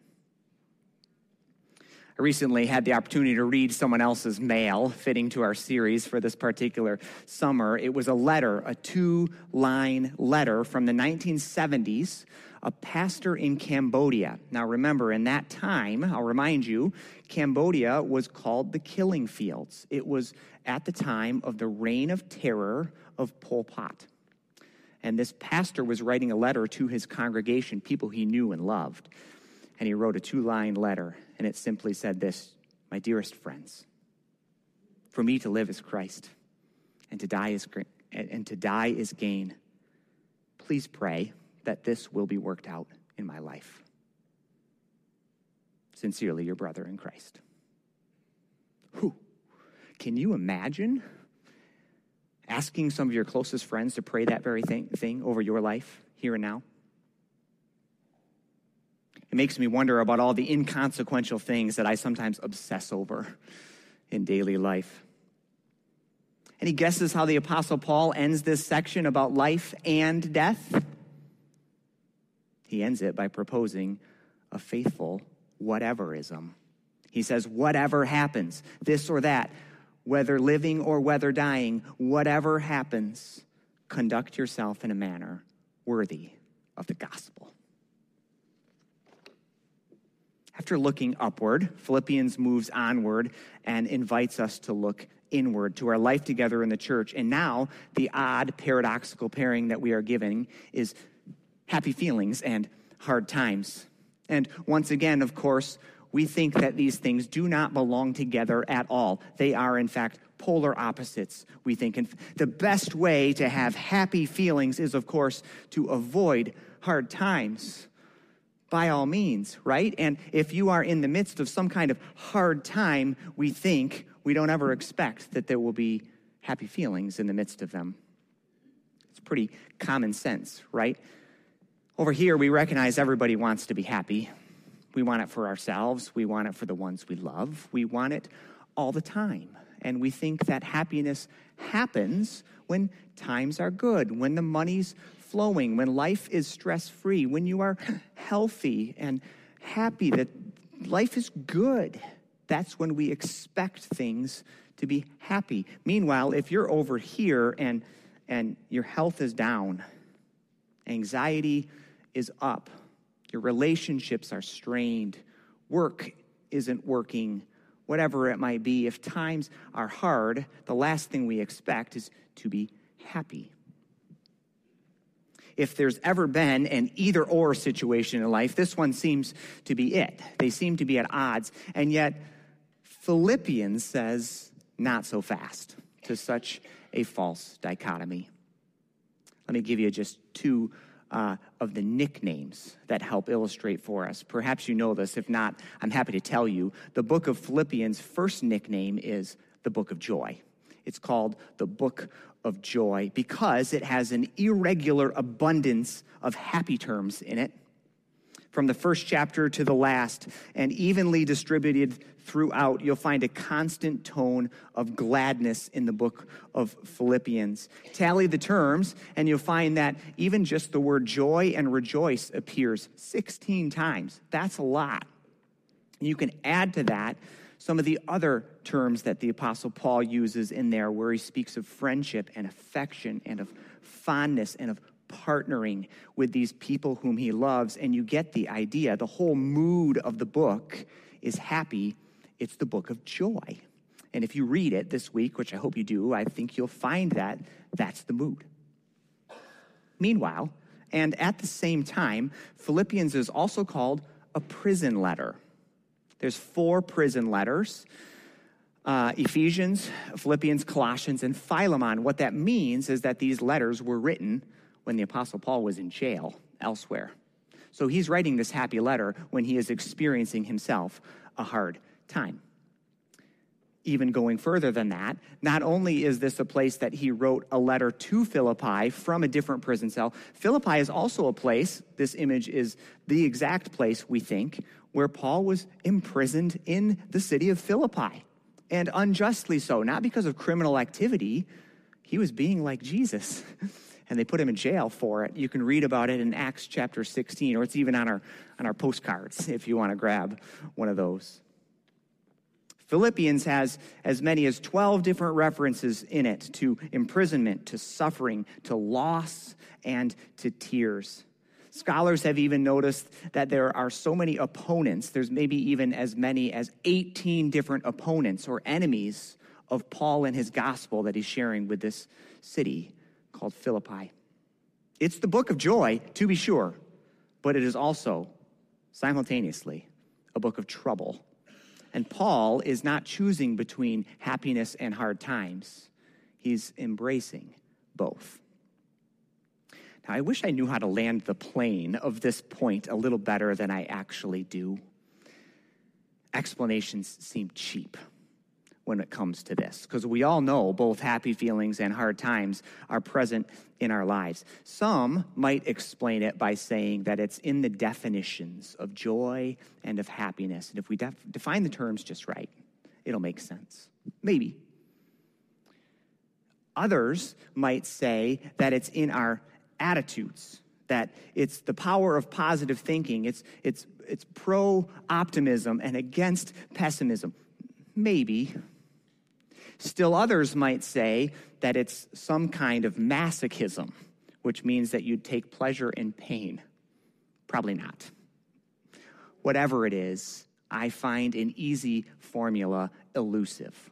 I recently had the opportunity to read someone else's mail, fitting to our series for this particular summer. It was a letter, a two line letter from the 1970s, a pastor in Cambodia. Now, remember, in that time, I'll remind you, Cambodia was called the Killing Fields. It was at the time of the reign of terror of Pol Pot. And this pastor was writing a letter to his congregation, people he knew and loved. And he wrote a two line letter and it simply said this My dearest friends, for me to live is Christ, and to die is, and to die is gain. Please pray that this will be worked out in my life. Sincerely, your brother in Christ. Who? Can you imagine asking some of your closest friends to pray that very thing, thing over your life here and now? It makes me wonder about all the inconsequential things that I sometimes obsess over in daily life. Any guesses how the Apostle Paul ends this section about life and death? He ends it by proposing a faithful whateverism. He says, whatever happens, this or that, whether living or whether dying, whatever happens, conduct yourself in a manner worthy of the gospel. After looking upward, Philippians moves onward and invites us to look inward to our life together in the church. And now, the odd paradoxical pairing that we are giving is happy feelings and hard times. And once again, of course, we think that these things do not belong together at all. They are, in fact, polar opposites, we think. And the best way to have happy feelings is, of course, to avoid hard times by all means, right? And if you are in the midst of some kind of hard time, we think, we don't ever expect that there will be happy feelings in the midst of them. It's pretty common sense, right? Over here, we recognize everybody wants to be happy. We want it for ourselves, we want it for the ones we love, we want it all the time. And we think that happiness happens when times are good, when the money's flowing, when life is stress free, when you are healthy and happy, that life is good, that's when we expect things to be happy. Meanwhile, if you're over here and, and your health is down, anxiety is up, your relationships are strained, work isn't working, whatever it might be, if times are hard, the last thing we expect is to be happy if there's ever been an either or situation in life, this one seems to be it. They seem to be at odds. And yet, Philippians says, not so fast to such a false dichotomy. Let me give you just two uh, of the nicknames that help illustrate for us. Perhaps you know this. If not, I'm happy to tell you. The book of Philippians' first nickname is the book of joy. It's called the book of joy because it has an irregular abundance of happy terms in it from the first chapter to the last and evenly distributed throughout you'll find a constant tone of gladness in the book of philippians. Tally the terms and you'll find that even just the word joy and rejoice appears 16 times. That's a lot. You can add to that some of the other terms that the Apostle Paul uses in there, where he speaks of friendship and affection and of fondness and of partnering with these people whom he loves. And you get the idea. The whole mood of the book is happy, it's the book of joy. And if you read it this week, which I hope you do, I think you'll find that that's the mood. Meanwhile, and at the same time, Philippians is also called a prison letter. There's four prison letters. uh, Ephesians, Philippians, Colossians, and Philemon. What that means is that these letters were written when the Apostle Paul was in jail elsewhere. So he's writing this happy letter when he is experiencing himself a hard time. Even going further than that, not only is this a place that he wrote a letter to Philippi from a different prison cell, Philippi is also a place, this image is the exact place, we think, where Paul was imprisoned in the city of Philippi. And unjustly so, not because of criminal activity, he was being like Jesus. and they put him in jail for it. You can read about it in Acts chapter 16, or it's even on our, on our postcards if you want to grab one of those. Philippians has as many as 12 different references in it to imprisonment, to suffering, to loss, and to tears. Scholars have even noticed that there are so many opponents, there's maybe even as many as 18 different opponents or enemies of Paul and his gospel that he's sharing with this city called Philippi. It's the book of joy, to be sure, but it is also simultaneously a book of trouble. And Paul is not choosing between happiness and hard times, he's embracing both. Now, I wish I knew how to land the plane of this point a little better than I actually do. Explanations seem cheap when it comes to this, because we all know both happy feelings and hard times are present in our lives. Some might explain it by saying that it's in the definitions of joy and of happiness. And if we def- define the terms just right, it'll make sense. Maybe. Others might say that it's in our attitudes, that it's the power of positive thinking, it's, it's, it's pro optimism and against pessimism. Maybe. Still, others might say that it's some kind of masochism, which means that you take pleasure in pain. Probably not. Whatever it is, I find an easy formula elusive.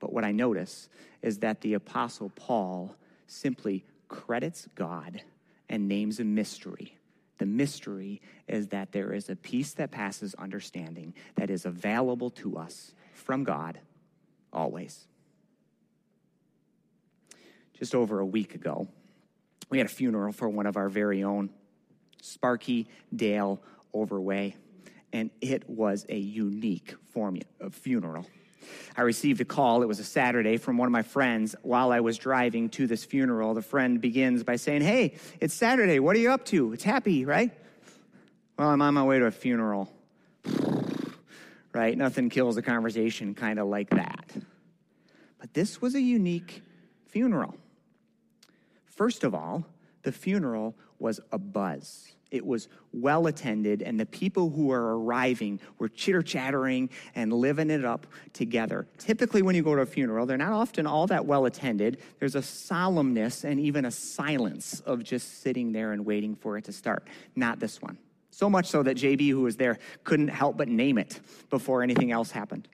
But what I notice is that the Apostle Paul simply credits God and names a mystery. The mystery is that there is a peace that passes understanding that is available to us from God always. Just over a week ago, we had a funeral for one of our very own, Sparky Dale Overway, and it was a unique of uh, funeral. I received a call, it was a Saturday, from one of my friends while I was driving to this funeral. The friend begins by saying, Hey, it's Saturday. What are you up to? It's happy, right? Well, I'm on my way to a funeral. Right? Nothing kills a conversation kind of like that. But this was a unique funeral. First of all, the funeral was a buzz. It was well attended, and the people who were arriving were chitter chattering and living it up together. Typically, when you go to a funeral, they're not often all that well attended. There's a solemnness and even a silence of just sitting there and waiting for it to start. Not this one. So much so that JB, who was there, couldn't help but name it before anything else happened.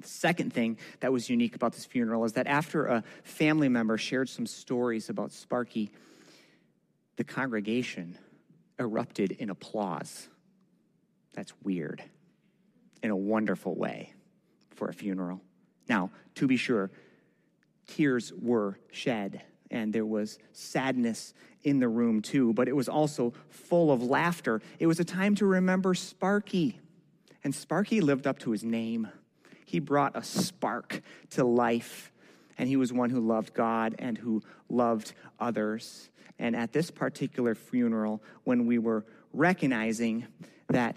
The second thing that was unique about this funeral is that after a family member shared some stories about Sparky, the congregation erupted in applause. That's weird in a wonderful way for a funeral. Now, to be sure, tears were shed and there was sadness in the room too, but it was also full of laughter. It was a time to remember Sparky, and Sparky lived up to his name. He brought a spark to life, and he was one who loved God and who loved others. And at this particular funeral, when we were recognizing that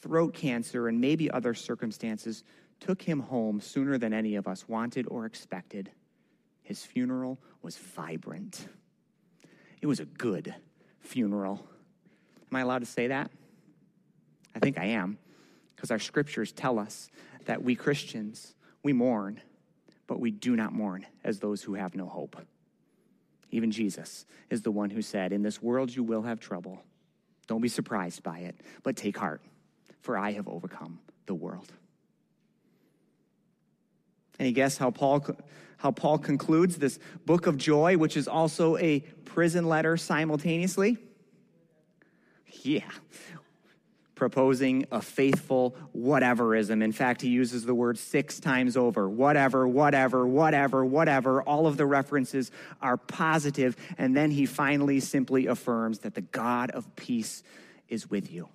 throat cancer and maybe other circumstances took him home sooner than any of us wanted or expected, his funeral was vibrant. It was a good funeral. Am I allowed to say that? I think I am, because our scriptures tell us that we Christians, we mourn, but we do not mourn as those who have no hope. Even Jesus is the one who said, In this world you will have trouble. Don't be surprised by it, but take heart, for I have overcome the world. Any guess how Paul, how Paul concludes this book of joy, which is also a prison letter simultaneously? Yeah. proposing a faithful whateverism. In fact, he uses the word six times over whatever, whatever, whatever, whatever. All of the references are positive, And then he finally simply affirms that the God of peace is with you,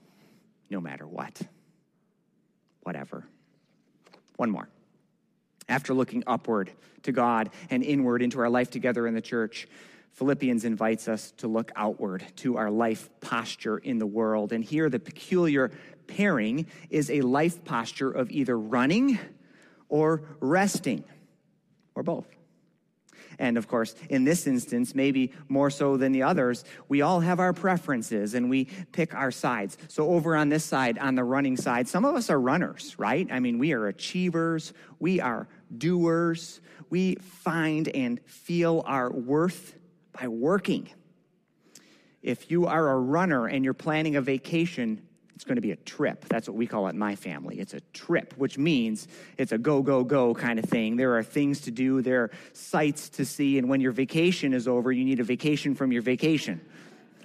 no matter what. Whatever. One more. After looking upward to God and inward into our life together in the church, Philippians invites us to look outward to our life posture in the world. And here, the peculiar pairing is a life posture of either running or resting, or both. And of course, in this instance, maybe more so than the others, we all have our preferences and we pick our sides. So, over on this side, on the running side, some of us are runners, right? I mean, we are achievers, we are doers, we find and feel our worth by working. If you are a runner and you're planning a vacation, it's going to be a trip. That's what we call it in my family. It's a trip, which means it's a go, go, go kind of thing. There are things to do, there are sights to see, and when your vacation is over, you need a vacation from your vacation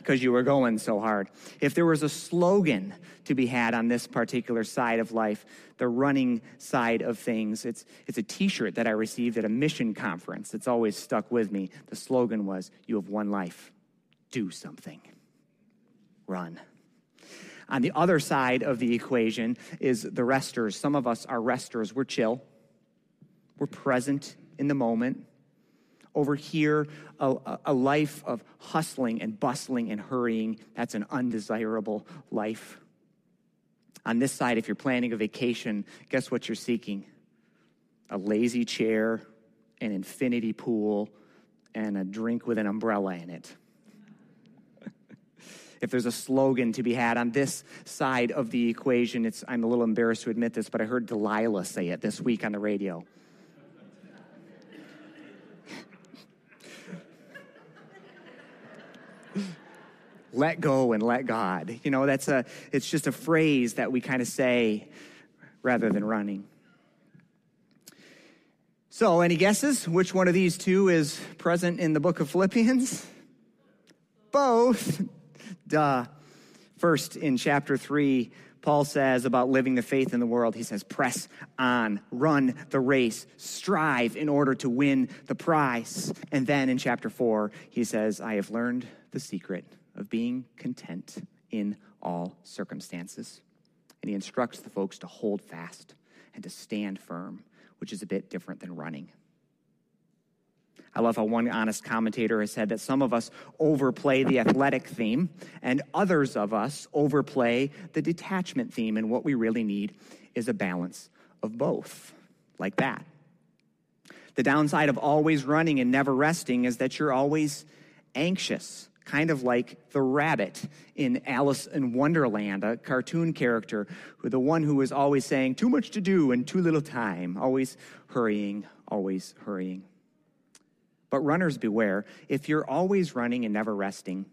because you were going so hard. If there was a slogan to be had on this particular side of life, the running side of things, it's, it's a t shirt that I received at a mission conference. It's always stuck with me. The slogan was, You have one life, do something, run. On the other side of the equation is the resters. Some of us are resters. We're chill, we're present in the moment over here, a, a life of hustling and bustling and hurrying, that's an undesirable life. On this side, if you're planning a vacation, guess what you're seeking? A lazy chair, an infinity pool, and a drink with an umbrella in it. if there's a slogan to be had on this side of the equation, it's, I'm a little embarrassed to admit this, but I heard Delilah say it this week on the radio. Let go and let God. You know, that's a, it's just a phrase that we kind of say rather than running. So, any guesses which one of these two is present in the book of Philippians? Both. Duh. First, in chapter 3, Paul says about living the faith in the world, he says, press on, run the race, strive in order to win the prize. And then in chapter 4, he says, I have learned the secret of being content in all circumstances. And he instructs the folks to hold fast and to stand firm, which is a bit different than running. I love how one honest commentator has said that some of us overplay the athletic theme, and others of us overplay the detachment theme. And what we really need is a balance of both, like that. The downside of always running and never resting is that you're always anxious kind of like the rabbit in Alice in Wonderland, a cartoon character, who the one who was always saying, too much to do and too little time, always hurrying, always hurrying. But runners beware, if you're always running and never resting,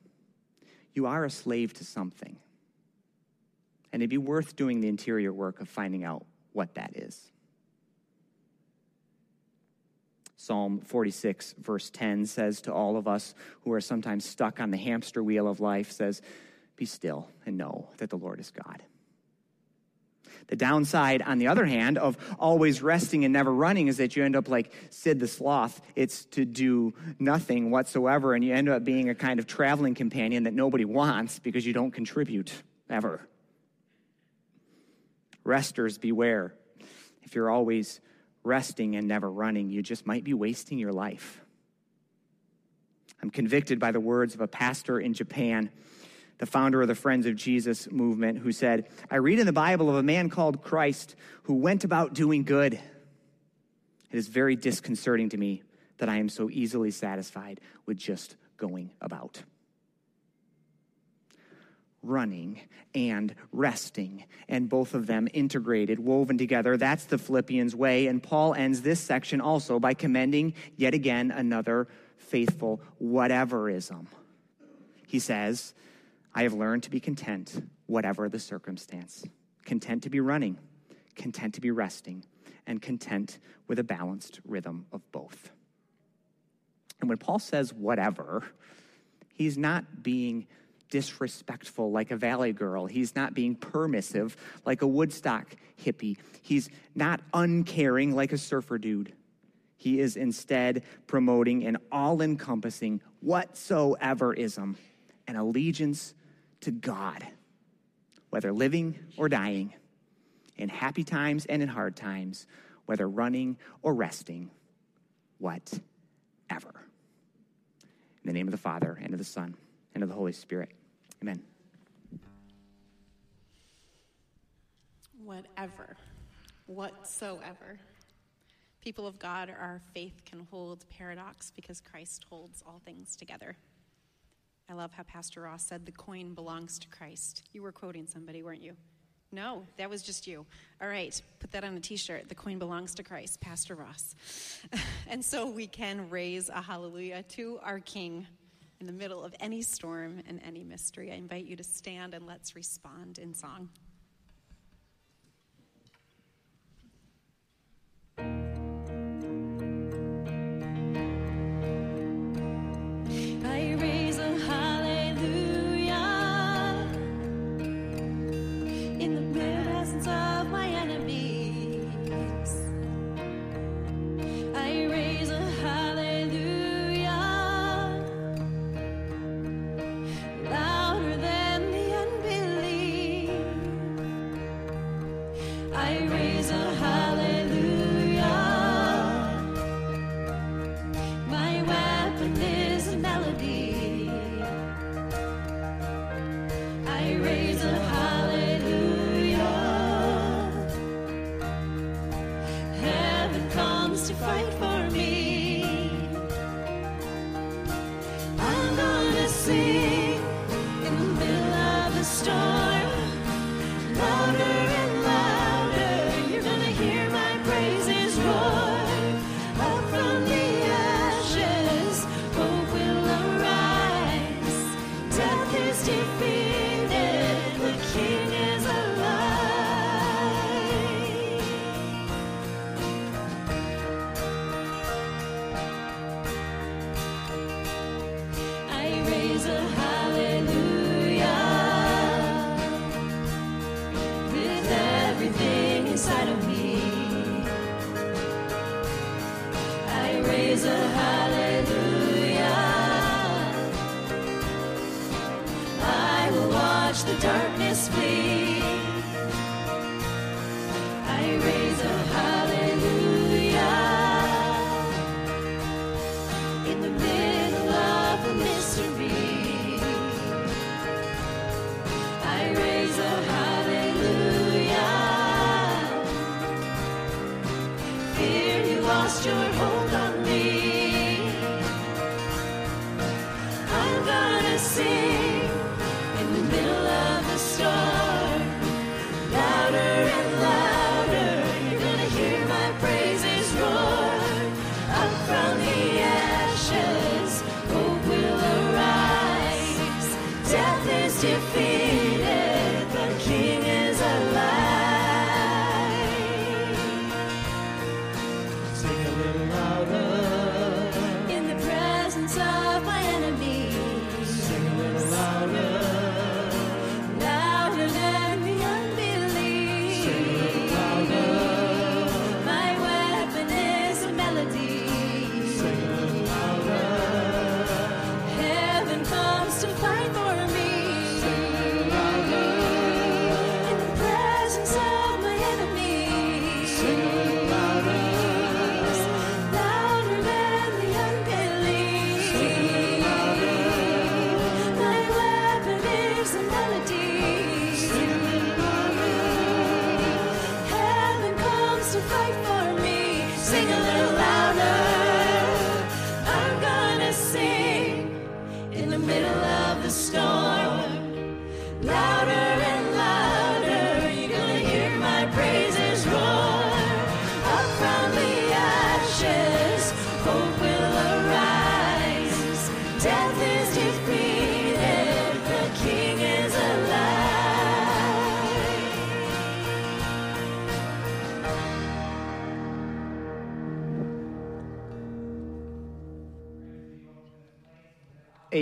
you are a slave to something. And it'd be worth doing the interior work of finding out what that is. Psalm 46, verse 10 says to all of us who are sometimes stuck on the hamster wheel of life, says, Be still and know that the Lord is God. The downside, on the other hand, of always resting and never running is that you end up like Sid the Sloth. It's to do nothing whatsoever, and you end up being a kind of traveling companion that nobody wants because you don't contribute ever. Resters, beware. If you're always resting and never running, you just might be wasting your life. I'm convicted by the words of a pastor in Japan, the founder of the Friends of Jesus movement, who said, I read in the Bible of a man called Christ who went about doing good. It is very disconcerting to me that I am so easily satisfied with just going about running and resting, and both of them integrated, woven together. That's the Philippians way. And Paul ends this section also by commending yet again another faithful whateverism. He says, I have learned to be content, whatever the circumstance. Content to be running, content to be resting, and content with a balanced rhythm of both. And when Paul says whatever, he's not being disrespectful like a valley girl. He's not being permissive like a Woodstock hippie. He's not uncaring like a surfer dude. He is instead promoting an all encompassing whatsoeverism, an allegiance to God, whether living or dying, in happy times and in hard times, whether running or resting, whatever. In the name of the Father, and of the Son, and of the Holy Spirit. Amen. Whatever, whatsoever. People of God, our faith can hold paradox because Christ holds all things together. I love how Pastor Ross said the coin belongs to Christ. You were quoting somebody, weren't you? No, that was just you. All right, put that on a t shirt. The coin belongs to Christ, Pastor Ross. and so we can raise a hallelujah to our King in the middle of any storm and any mystery. I invite you to stand and let's respond in song. Gonna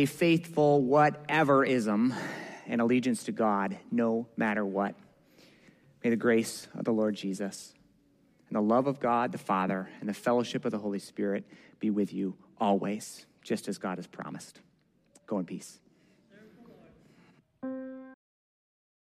a faithful whateverism and allegiance to God no matter what. May the grace of the Lord Jesus and the love of God the Father and the fellowship of the Holy Spirit be with you always, just as God has promised. Go in peace.